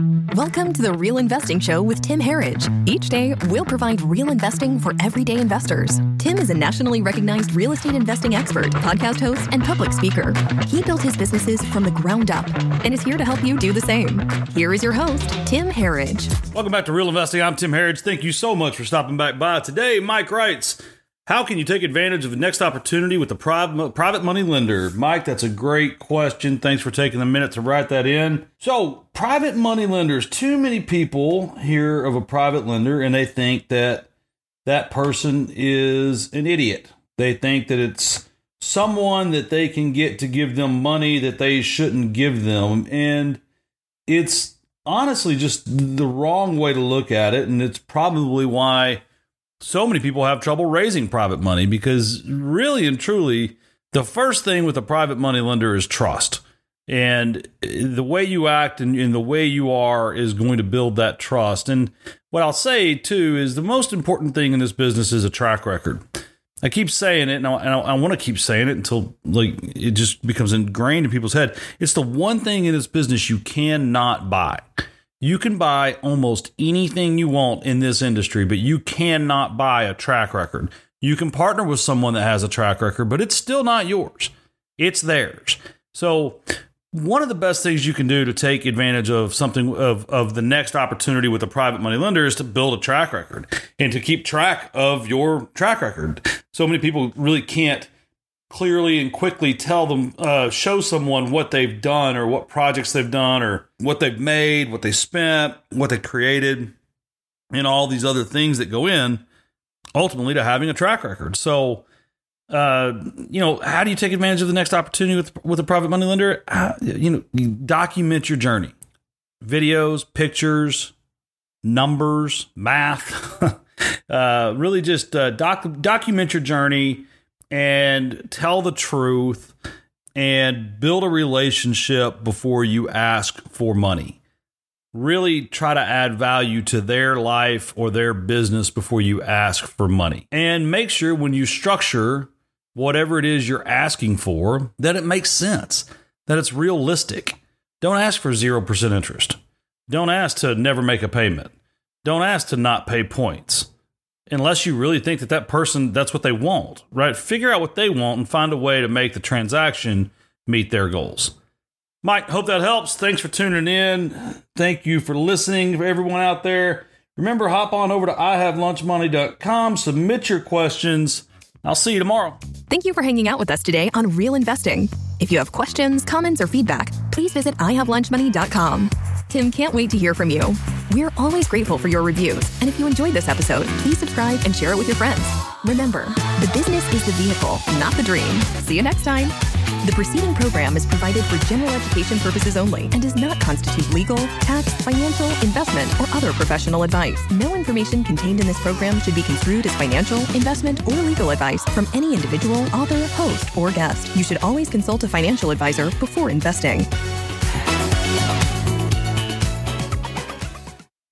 Welcome to the Real Investing Show with Tim Herriage. Each day, we'll provide real investing for everyday investors. Tim is a nationally recognized real estate investing expert, podcast host, and public speaker. He built his businesses from the ground up and is here to help you do the same. Here is your host, Tim Herriage. Welcome back to Real Investing. I'm Tim Herriage. Thank you so much for stopping back by. Today, Mike writes, how can you take advantage of the next opportunity with the private private money lender? Mike, that's a great question. Thanks for taking the minute to write that in. So, private money lenders, too many people hear of a private lender and they think that that person is an idiot. They think that it's someone that they can get to give them money that they shouldn't give them. And it's honestly just the wrong way to look at it. And it's probably why so many people have trouble raising private money because really and truly, the first thing with a private money lender is trust. And the way you act and, and, the way you are is going to build that trust. And what I'll say too is the most important thing in this business is a track record. I keep saying it, and I, I, I want to keep saying it until like it just becomes ingrained in people's head. It's the one thing in this business you cannot buy. You can buy almost anything you want in this industry, but you cannot buy a track record. You can partner with someone that has a track record, but it's still not yours. It's theirs. So, one of the best things you can do to take advantage of something of, of the next opportunity with a private money lender is to build a track record and to keep track of your track record. So many people really can't clearly and quickly tell them, uh, show someone what they've done or what projects they've done or what they've made, what they spent, what they created, and all these other things that go in ultimately to having a track record. So, uh, you know, how do you take advantage of the next opportunity with with a private money lender? Uh, you know, you document your journey, videos, pictures, numbers, math. uh, really, just uh, doc- document your journey and tell the truth and build a relationship before you ask for money. Really try to add value to their life or their business before you ask for money. And make sure when you structure whatever it is you're asking for that it makes sense, that it's realistic. Don't ask for 0% interest. Don't ask to never make a payment. Don't ask to not pay points unless you really think that that person that's what they want, right? Figure out what they want and find a way to make the transaction meet their goals. Mike, hope that helps. Thanks for tuning in. Thank you for listening for everyone out there. Remember, hop on over to ihavelunchmoney.com, submit your questions. I'll see you tomorrow. Thank you for hanging out with us today on Real Investing. If you have questions, comments, or feedback, please visit ihavelunchmoney.com. Tim can't wait to hear from you. We're always grateful for your reviews, and if you enjoyed this episode, please subscribe and share it with your friends. Remember, the business is the vehicle, not the dream. See you next time. The preceding program is provided for general education purposes only and does not constitute legal, tax, financial, investment, or other professional advice. No information contained in this program should be construed as financial, investment, or legal advice from any individual, author, host, or guest. You should always consult a financial advisor before investing.